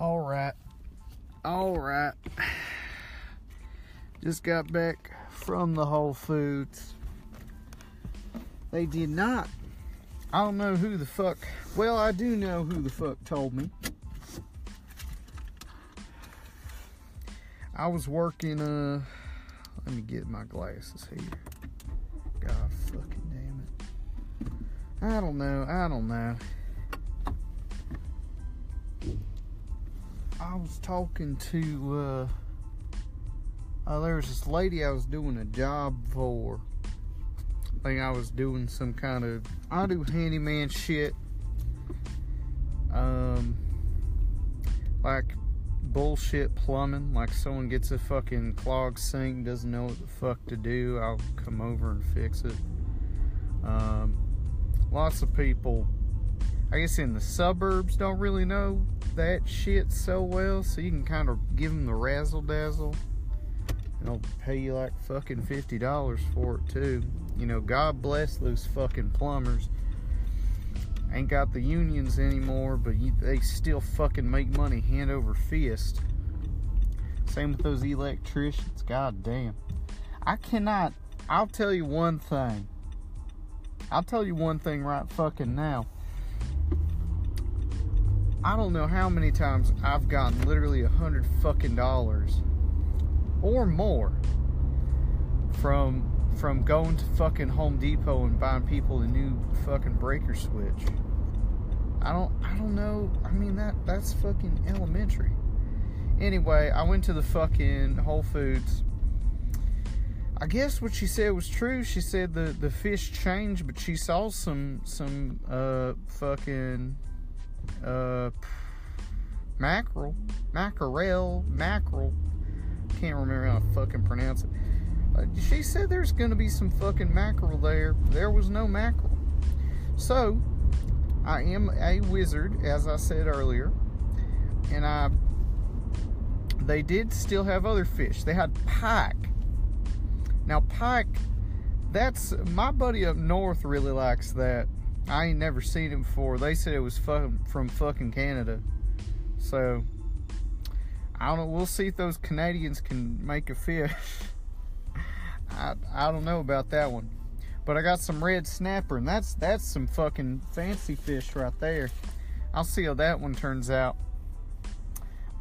All right. All right. Just got back from the Whole Foods. They did not. I don't know who the fuck. Well, I do know who the fuck told me. I was working, uh, let me get my glasses here. God fucking damn it. I don't know. I don't know. I was talking to, uh, uh, there was this lady I was doing a job for. I think I was doing some kind of, I do handyman shit. Um, like bullshit plumbing. Like someone gets a fucking clogged sink, doesn't know what the fuck to do. I'll come over and fix it. Um, lots of people, I guess in the suburbs, don't really know that shit so well, so you can kind of give them the razzle dazzle. And they'll pay you like fucking fifty dollars for it too. You know, God bless those fucking plumbers. Ain't got the unions anymore, but you, they still fucking make money hand over fist. Same with those electricians. God damn. I cannot. I'll tell you one thing. I'll tell you one thing right fucking now. I don't know how many times I've gotten literally a hundred fucking dollars or more from from going to fucking Home Depot and buying people a new fucking breaker switch. I don't I don't know. I mean that that's fucking elementary. Anyway, I went to the fucking Whole Foods. I guess what she said was true. She said the the fish changed, but she saw some some uh fucking uh mackerel, mackerel, mackerel. Can't remember how to fucking pronounce it. Uh, she said there's gonna be some fucking mackerel there. There was no mackerel. So I am a wizard, as I said earlier, and I. They did still have other fish. They had pike. Now pike, that's my buddy up north really likes that. I ain't never seen it before. They said it was from from fucking Canada, so I don't know. We'll see if those Canadians can make a fish. I I don't know about that one. But I got some red snapper, and that's that's some fucking fancy fish right there. I'll see how that one turns out.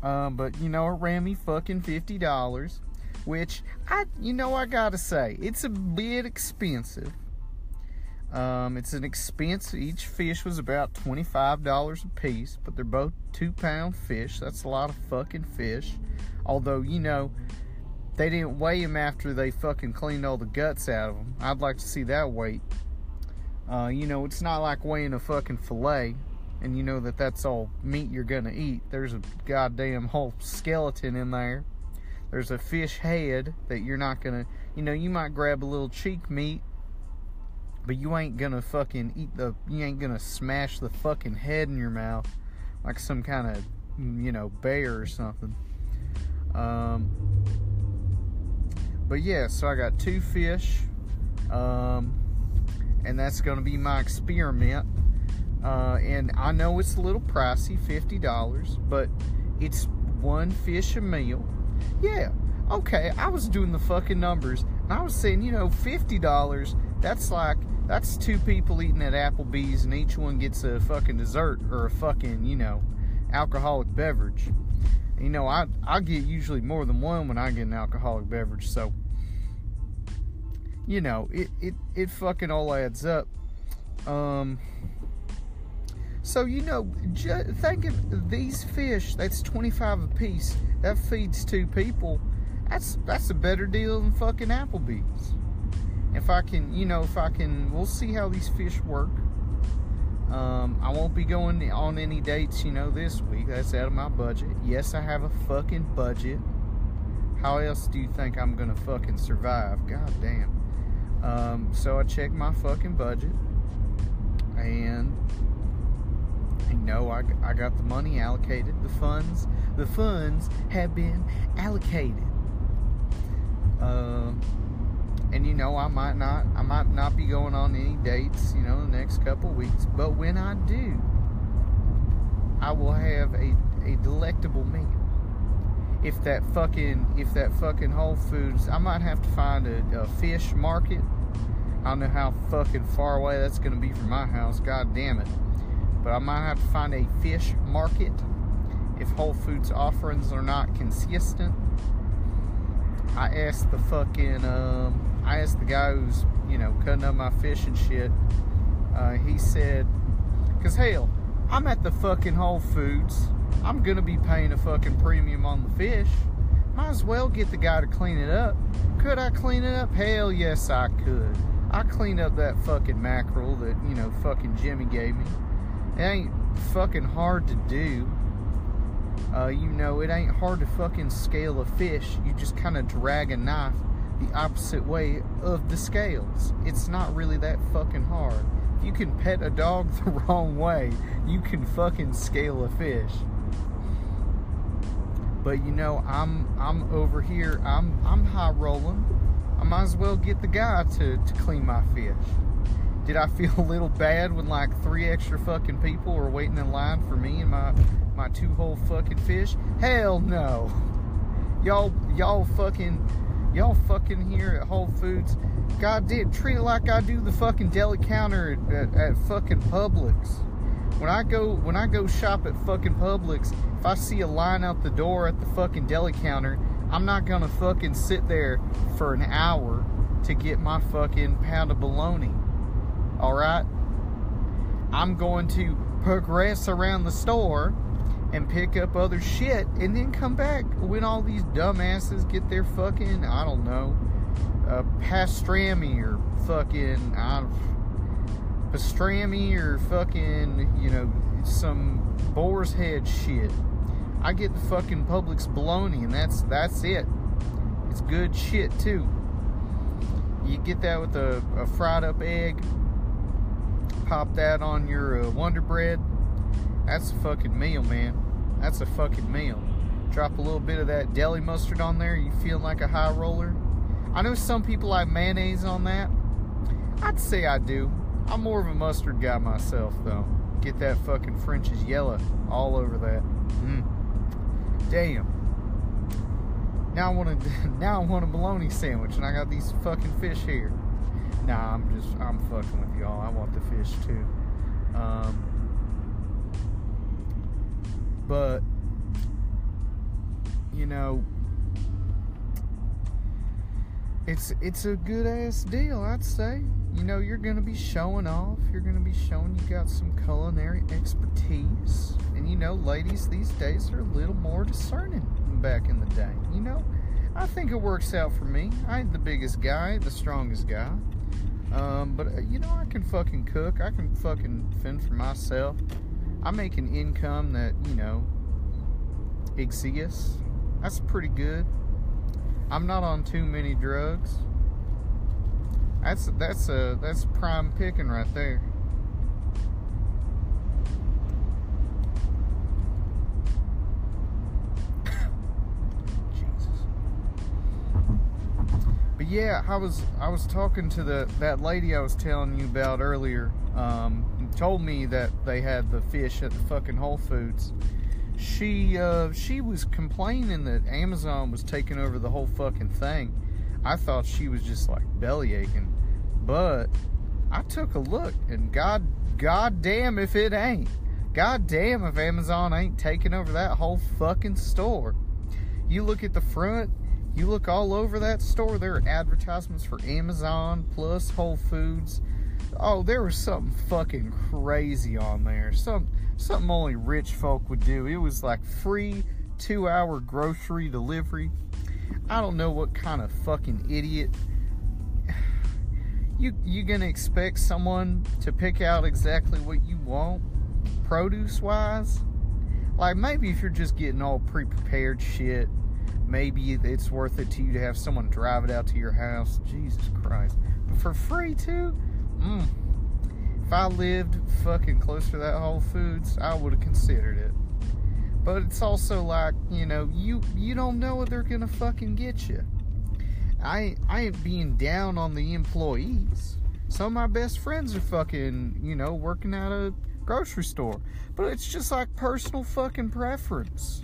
Um, but you know, it ran me fucking fifty dollars, which I, you know, I gotta say, it's a bit expensive. Um, it's an expense. Each fish was about twenty-five dollars a piece, but they're both two-pound fish. That's a lot of fucking fish. Although you know, they didn't weigh them after they fucking cleaned all the guts out of them. I'd like to see that weight. Uh, you know, it's not like weighing a fucking fillet, and you know that that's all meat you're gonna eat. There's a goddamn whole skeleton in there. There's a fish head that you're not gonna, you know, you might grab a little cheek meat, but you ain't gonna fucking eat the, you ain't gonna smash the fucking head in your mouth like some kind of, you know, bear or something. Um, but yeah, so I got two fish, um, and that's to be my experiment. Uh, and I know it's a little pricey, fifty dollars, but it's one fish a meal. Yeah, okay. I was doing the fucking numbers, and I was saying, you know, fifty dollars. That's like that's two people eating at Applebee's, and each one gets a fucking dessert or a fucking, you know, alcoholic beverage you know, I I get usually more than one when I get an alcoholic beverage, so you know, it it it fucking all adds up. Um so you know, think of these fish, that's 25 a piece. That feeds two people. That's that's a better deal than fucking Applebee's. If I can, you know, if I can, we'll see how these fish work. Um, I won't be going on any dates, you know, this week. That's out of my budget. Yes, I have a fucking budget. How else do you think I'm gonna fucking survive? God damn. Um, so I checked my fucking budget, and you know, I, I got the money allocated. The funds, the funds have been allocated. Um. Uh, and you know I might not I might not be going on any dates you know the next couple weeks but when I do I will have a, a delectable meal. If that fucking if that fucking Whole Foods, I might have to find a, a fish market. I don't know how fucking far away that's gonna be from my house. God damn it! But I might have to find a fish market if Whole Foods offerings are not consistent. I asked the fucking um, I asked the guy who's you know cutting up my fish and shit. Uh, he said, "Cause hell, I'm at the fucking Whole Foods. I'm gonna be paying a fucking premium on the fish. Might as well get the guy to clean it up. Could I clean it up? Hell yes, I could. I cleaned up that fucking mackerel that you know fucking Jimmy gave me. It ain't fucking hard to do." Uh, you know, it ain't hard to fucking scale a fish. You just kind of drag a knife the opposite way of the scales. It's not really that fucking hard. If you can pet a dog the wrong way, you can fucking scale a fish. But you know, I'm I'm over here. I'm I'm high rolling. I might as well get the guy to, to clean my fish. Did I feel a little bad when like three extra fucking people were waiting in line for me and my my two whole fucking fish? Hell no. Y'all, y'all fucking, y'all fucking here at Whole Foods. God did treat it like I do the fucking deli counter at, at, at fucking Publix. When I go, when I go shop at fucking Publix, if I see a line out the door at the fucking deli counter, I'm not gonna fucking sit there for an hour to get my fucking pound of bologna. All right. I'm going to progress around the store and pick up other shit and then come back when all these dumbasses get their fucking, I don't know, uh, pastrami or fucking, I don't, pastrami or fucking, you know, some boar's head shit. I get the fucking Publix bologna and that's that's it. It's good shit too. You get that with a, a fried up egg, pop that on your uh, Wonder Bread that's a fucking meal, man. That's a fucking meal. Drop a little bit of that deli mustard on there, you feel like a high roller. I know some people like mayonnaise on that. I'd say I do. I'm more of a mustard guy myself, though. Get that fucking French's yellow all over that. Mm. Damn. Now I want a Now I want a bologna sandwich, and I got these fucking fish here. Nah, I'm just. I'm fucking with y'all. I want the fish too. Um, but you know it's it's a good ass deal i'd say. You know you're gonna be showing off. You're gonna be showing you got some culinary expertise. And you know ladies these days are a little more discerning than back in the day you know? I think it works out for me. I ain't the biggest guy the strongest guy. Um, but uh, you know i can fucking cook. I can fucking fend for myself I make an income that, you know, exists. That's pretty good. I'm not on too many drugs. That's that's a that's prime picking right there. Jesus. But yeah, I was I was talking to the that lady I was telling you about earlier. Um, told me that they had the fish at the fucking Whole Foods. She uh, she was complaining that Amazon was taking over the whole fucking thing. I thought she was just like belly aching, but I took a look and god god damn if it ain't. God damn if Amazon ain't taking over that whole fucking store. You look at the front, you look all over that store, there are advertisements for Amazon plus Whole Foods Oh, there was something fucking crazy on there. Some something only rich folk would do. It was like free two hour grocery delivery. I don't know what kind of fucking idiot you you gonna expect someone to pick out exactly what you want produce wise like maybe if you're just getting all pre-prepared shit maybe it's worth it to you to have someone drive it out to your house jesus christ but for free too Mm. If I lived fucking close to that Whole Foods, I would have considered it. But it's also like, you know, you you don't know what they're gonna fucking get you. I I ain't being down on the employees. Some of my best friends are fucking, you know, working at a grocery store. But it's just like personal fucking preference.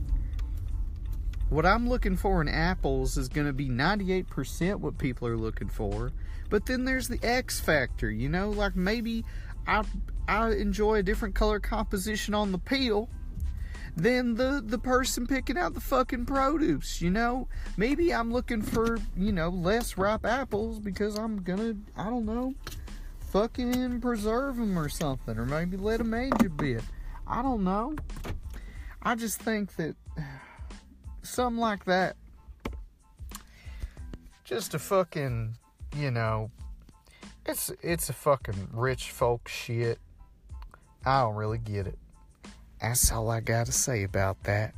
What I'm looking for in apples is going to be 98% what people are looking for. But then there's the X factor, you know, like maybe I I enjoy a different color composition on the peel than the the person picking out the fucking produce, you know? Maybe I'm looking for, you know, less ripe apples because I'm to I don't know, fucking preserve them or something or maybe let them age a bit. I don't know. I just think that something like that just a fucking, you know, it's it's a fucking rich folk shit. I don't really get it. That's all I gotta say about that.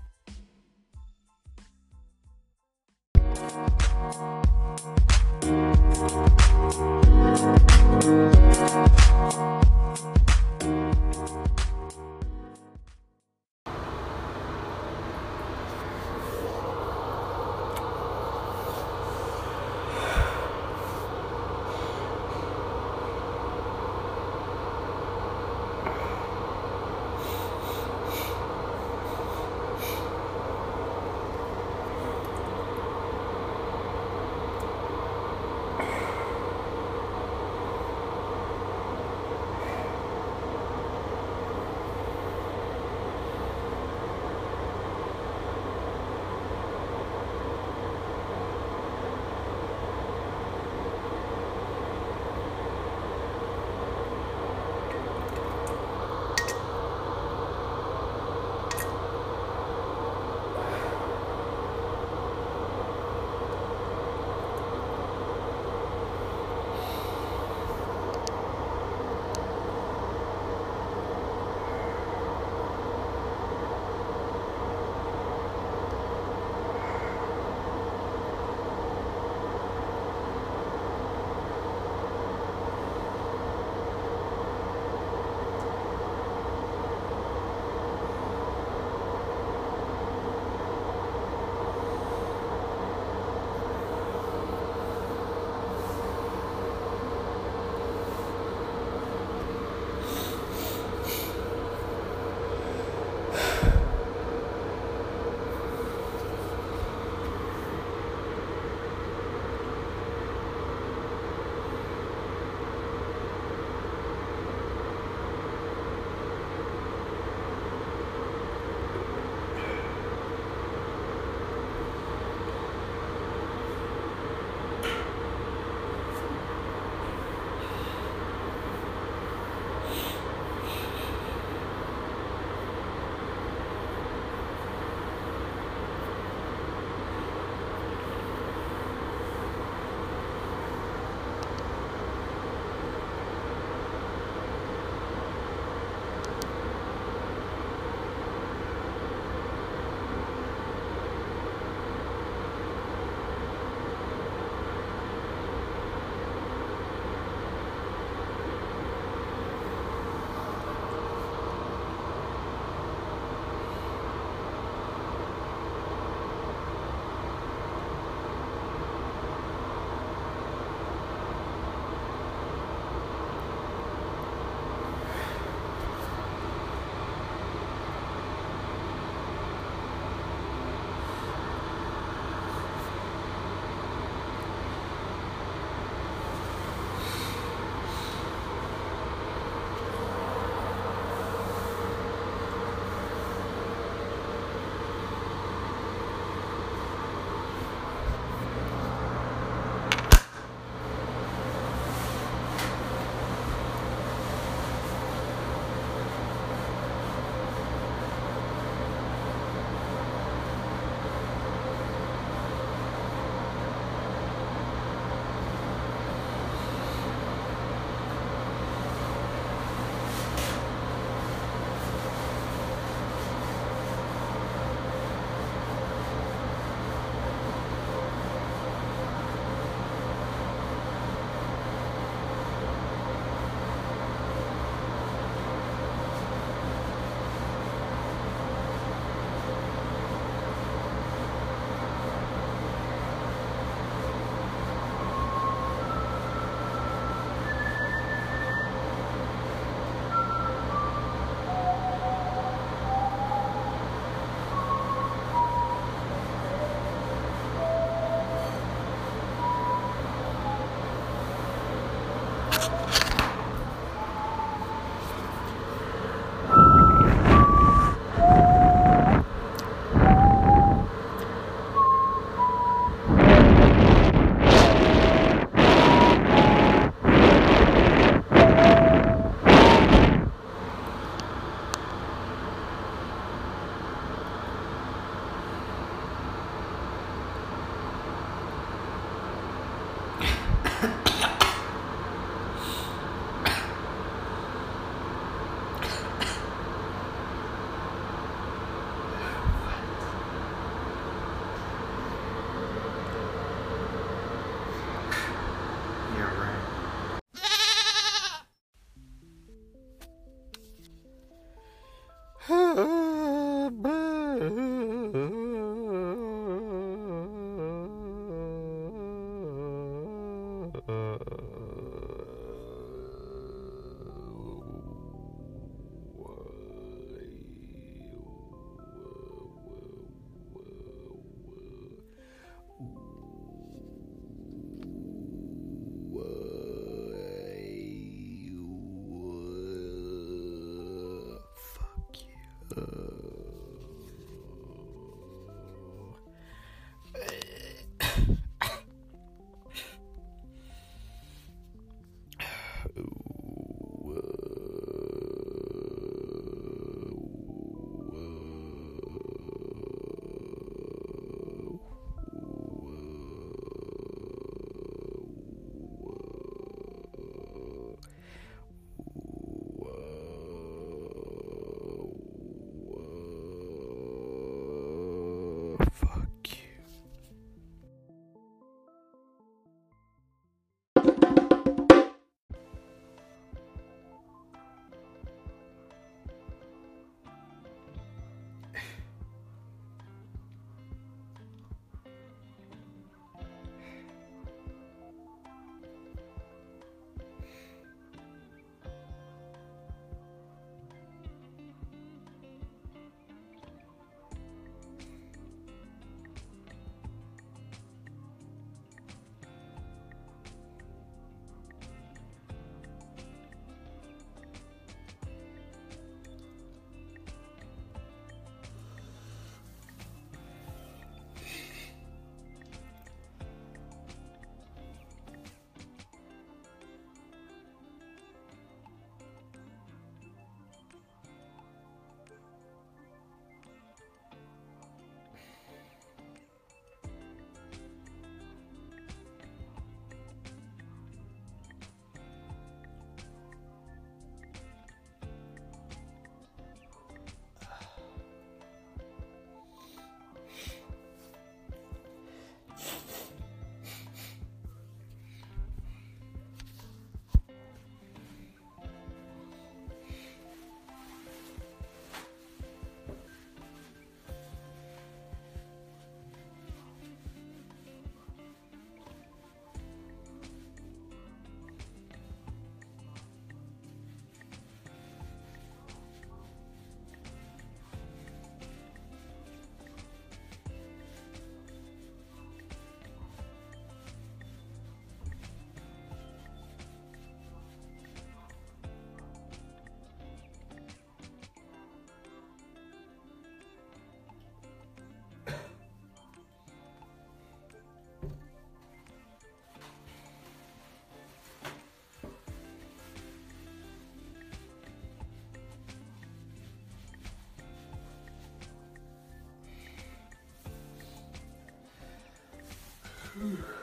Mm.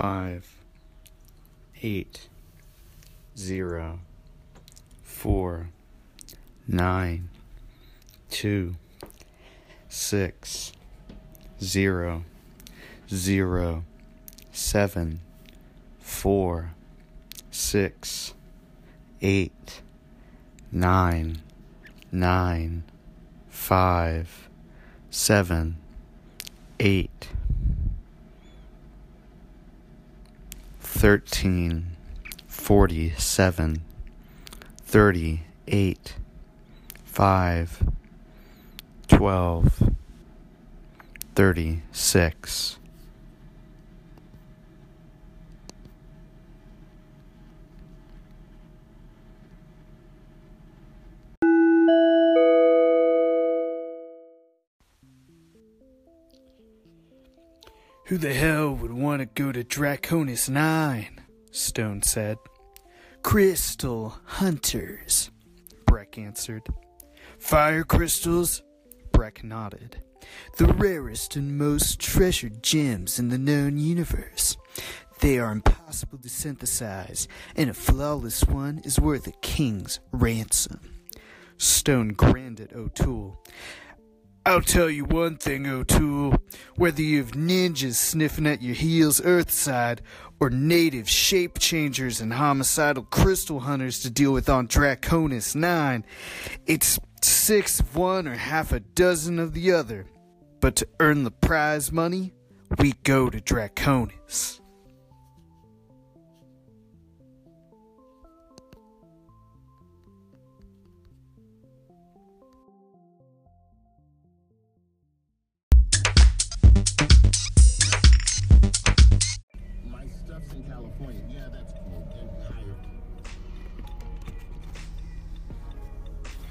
Five, eight, zero, four, nine, two, six, zero, zero, seven, four, six, eight, nine, nine, five, seven, eight, thirteen, forty seven, thirty eight, five, twelve, thirty six. Who the hell would want to go to Draconis 9? Stone said. Crystal hunters, Breck answered. Fire crystals? Breck nodded. The rarest and most treasured gems in the known universe. They are impossible to synthesize, and a flawless one is worth a king's ransom. Stone grinned at O'Toole. I'll tell you one thing, O'Toole. Whether you have ninjas sniffing at your heels earthside, or native shape changers and homicidal crystal hunters to deal with on Draconis 9, it's six of one or half a dozen of the other. But to earn the prize money, we go to Draconis.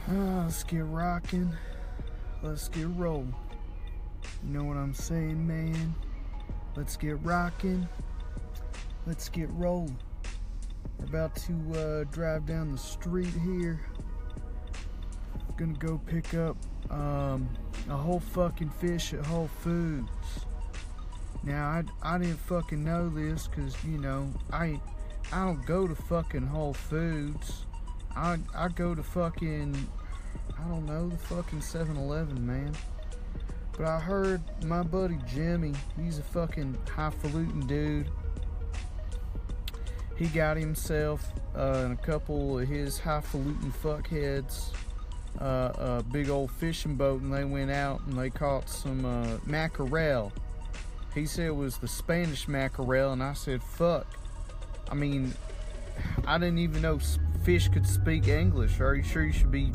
Ah, let's get rocking. Let's get rolling. You know what I'm saying, man? Let's get rocking. Let's get rolling. We're about to uh, drive down the street here. Gonna go pick up um, a whole fucking fish at Whole Foods. Now I, I didn't fucking know this because you know I I don't go to fucking Whole Foods. I I go to fucking I don't know the fucking 7-Eleven man. But I heard my buddy Jimmy, he's a fucking highfalutin dude. He got himself uh, and a couple of his highfalutin fuckheads uh, a big old fishing boat and they went out and they caught some uh, mackerel. He said it was the Spanish mackerel, and I said, fuck. I mean, I didn't even know fish could speak English. Are you sure you should be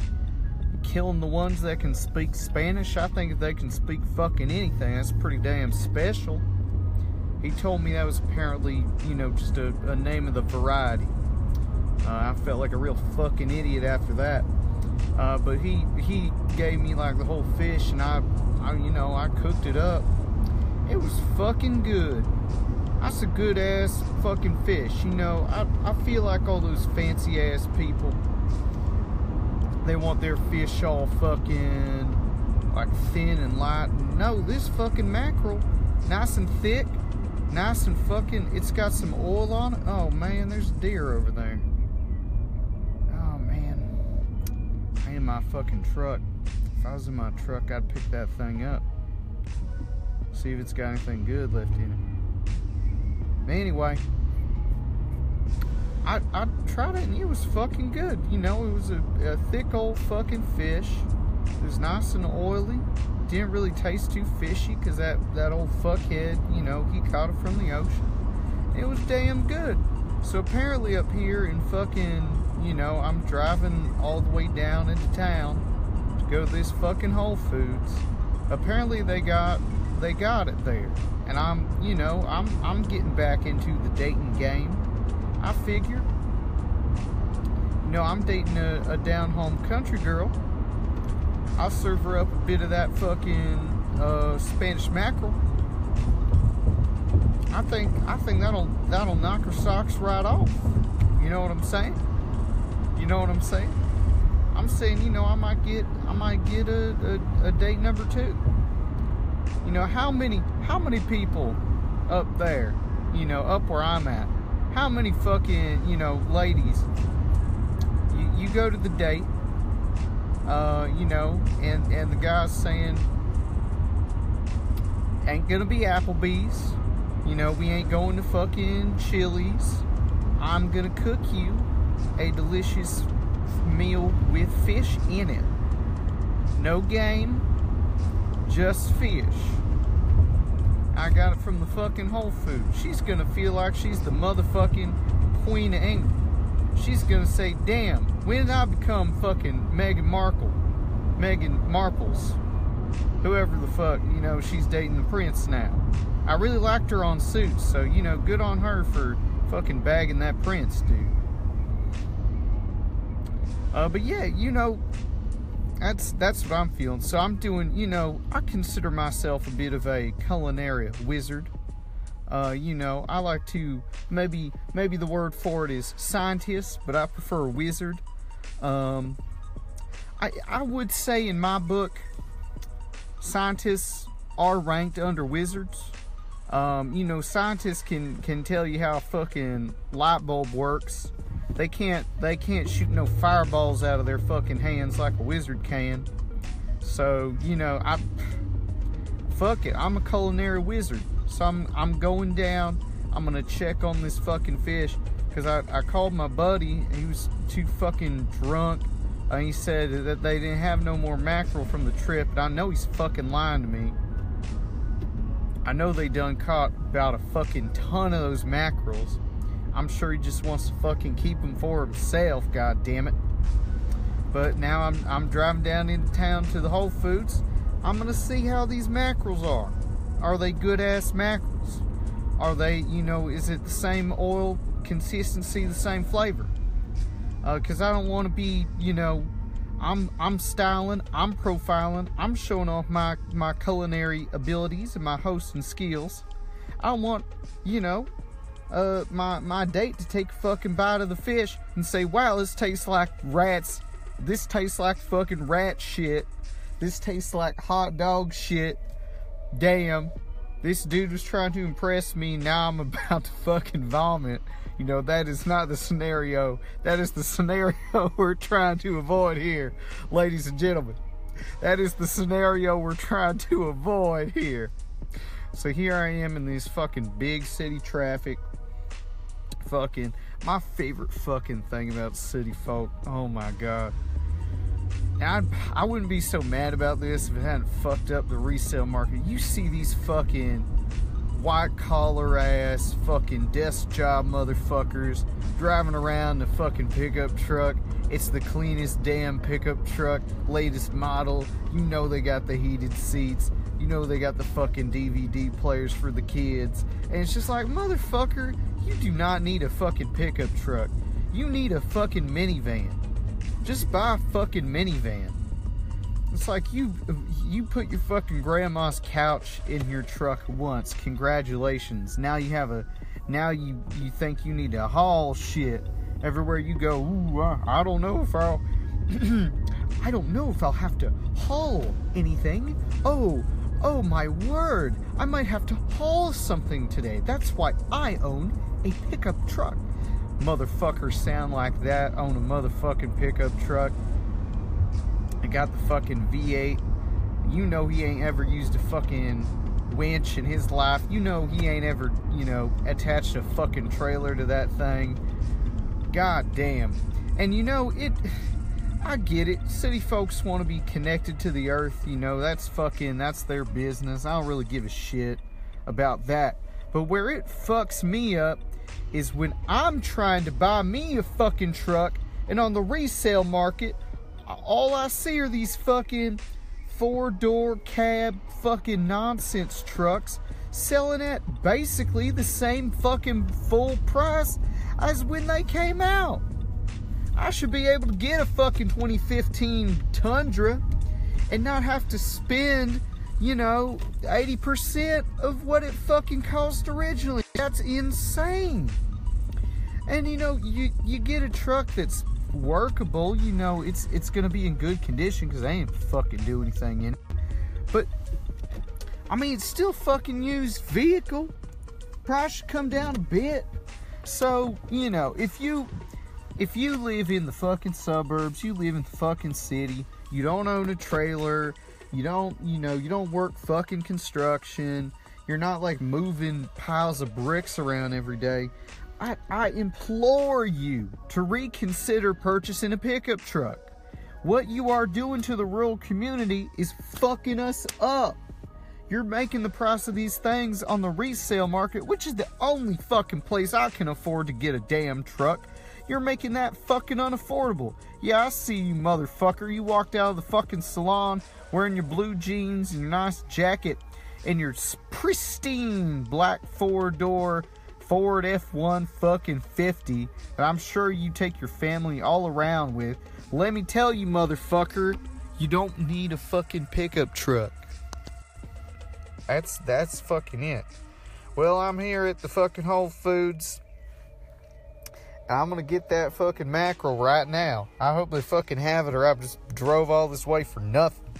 killing the ones that can speak Spanish? I think if they can speak fucking anything, that's pretty damn special. He told me that was apparently, you know, just a, a name of the variety. Uh, I felt like a real fucking idiot after that. Uh, but he he gave me like the whole fish, and I, I, you know, I cooked it up. It was fucking good. That's a good ass fucking fish. You know, I, I feel like all those fancy ass people, they want their fish all fucking like thin and light. No, this fucking mackerel, nice and thick, nice and fucking, it's got some oil on it. Oh man, there's deer over there. Oh man, in my fucking truck. If I was in my truck, I'd pick that thing up. See if it's got anything good left in it. Anyway, I, I tried it and it was fucking good. You know, it was a, a thick old fucking fish. It was nice and oily. Didn't really taste too fishy because that, that old fuckhead, you know, he caught it from the ocean. It was damn good. So apparently up here in fucking, you know, I'm driving all the way down into town to go to this fucking Whole Foods. Apparently they got they got it there. And I'm, you know, I'm I'm getting back into the dating game. I figure. You know, I'm dating a, a down home country girl. I'll serve her up a bit of that fucking uh, Spanish mackerel. I think I think that'll that'll knock her socks right off. You know what I'm saying? You know what I'm saying? I'm saying, you know, I might get I might get a, a, a date number two. You know, how many how many people up there you know, up where I'm at, how many fucking, you know, ladies, you, you go to the date, uh, you know, and, and the guy's saying, ain't gonna be Applebee's, you know, we ain't going to fucking Chili's. I'm gonna cook you a delicious meal with fish in it. No game, just fish. I got it from the fucking Whole Foods. She's gonna feel like she's the motherfucking Queen of England. She's gonna say, damn, when did I become fucking Meghan Markle? Meghan Marples. Whoever the fuck, you know, she's dating the prince now. I really liked her on Suits, so, you know, good on her for fucking bagging that prince, dude. Uh, but yeah, you know, that's that's what I'm feeling. So I'm doing, you know, I consider myself a bit of a culinary wizard. Uh, you know, I like to maybe maybe the word for it is scientist, but I prefer wizard. Um, I I would say in my book, scientists are ranked under wizards. Um, you know, scientists can can tell you how a fucking light bulb works they can't they can't shoot no fireballs out of their fucking hands like a wizard can. So, you know, I fuck it. I'm a culinary wizard. So I'm I'm going down. I'm gonna check on this fucking fish. Cause I, I called my buddy, he was too fucking drunk. And he said that they didn't have no more mackerel from the trip, but I know he's fucking lying to me. I know they done caught about a fucking ton of those mackerels. I'm sure he just wants to fucking keep them for himself, god damn it. But now I'm I'm driving down into town to the Whole Foods. I'm gonna see how these mackerels are. Are they good ass mackerels? Are they, you know, is it the same oil consistency, the same flavor? Because uh, I don't want to be, you know, I'm I'm styling, I'm profiling, I'm showing off my my culinary abilities and my hosting skills. I want, you know, uh, my my date to take a fucking bite of the fish and say, "Wow, this tastes like rats. This tastes like fucking rat shit. This tastes like hot dog shit. Damn, this dude was trying to impress me. Now I'm about to fucking vomit." You know, that is not the scenario. That is the scenario we're trying to avoid here, ladies and gentlemen. That is the scenario we're trying to avoid here. So here I am in this fucking big city traffic, fucking my favorite fucking thing about city folk. Oh my god. I, I wouldn't be so mad about this if it hadn't fucked up the resale market. You see these fucking white collar ass fucking desk job motherfuckers driving around the fucking pickup truck. It's the cleanest damn pickup truck, latest model. You know they got the heated seats. You know they got the fucking DVD players for the kids. And it's just like, motherfucker, you do not need a fucking pickup truck. You need a fucking minivan. Just buy a fucking minivan. It's like you you put your fucking grandma's couch in your truck once. Congratulations. Now you have a now you you think you need to haul shit everywhere you go. Ooh, I, I don't know if I'll I don't know if I'll have to haul anything. Oh, oh my word. I might have to haul something today. That's why I own a pickup truck. Motherfuckers sound like that on a motherfucking pickup truck. I got the fucking V8. You know he ain't ever used a fucking winch in his life. You know he ain't ever, you know, attached a fucking trailer to that thing. God damn. And you know, it I get it. City folks want to be connected to the earth, you know, that's fucking that's their business. I don't really give a shit about that. But where it fucks me up is when I'm trying to buy me a fucking truck and on the resale market, all I see are these fucking four door cab fucking nonsense trucks selling at basically the same fucking full price as when they came out. I should be able to get a fucking 2015 Tundra and not have to spend, you know, 80% of what it fucking cost originally. That's insane. And you know, you you get a truck that's workable, you know, it's it's gonna be in good condition because they ain't fucking do anything in it. But I mean, it's still fucking used vehicle. price should come down a bit. So, you know, if you if you live in the fucking suburbs, you live in the fucking city, you don't own a trailer, you don't, you know, you don't work fucking construction, you're not like moving piles of bricks around every day. I, I implore you to reconsider purchasing a pickup truck. What you are doing to the rural community is fucking us up. You're making the price of these things on the resale market, which is the only fucking place I can afford to get a damn truck. You're making that fucking unaffordable. Yeah, I see you, motherfucker. You walked out of the fucking salon wearing your blue jeans and your nice jacket and your pristine black four door Ford F1 fucking 50 that I'm sure you take your family all around with. Let me tell you, motherfucker, you don't need a fucking pickup truck. That's that's fucking it. Well, I'm here at the fucking Whole Foods. I'm gonna get that fucking mackerel right now. I hope they fucking have it, or I just drove all this way for nothing.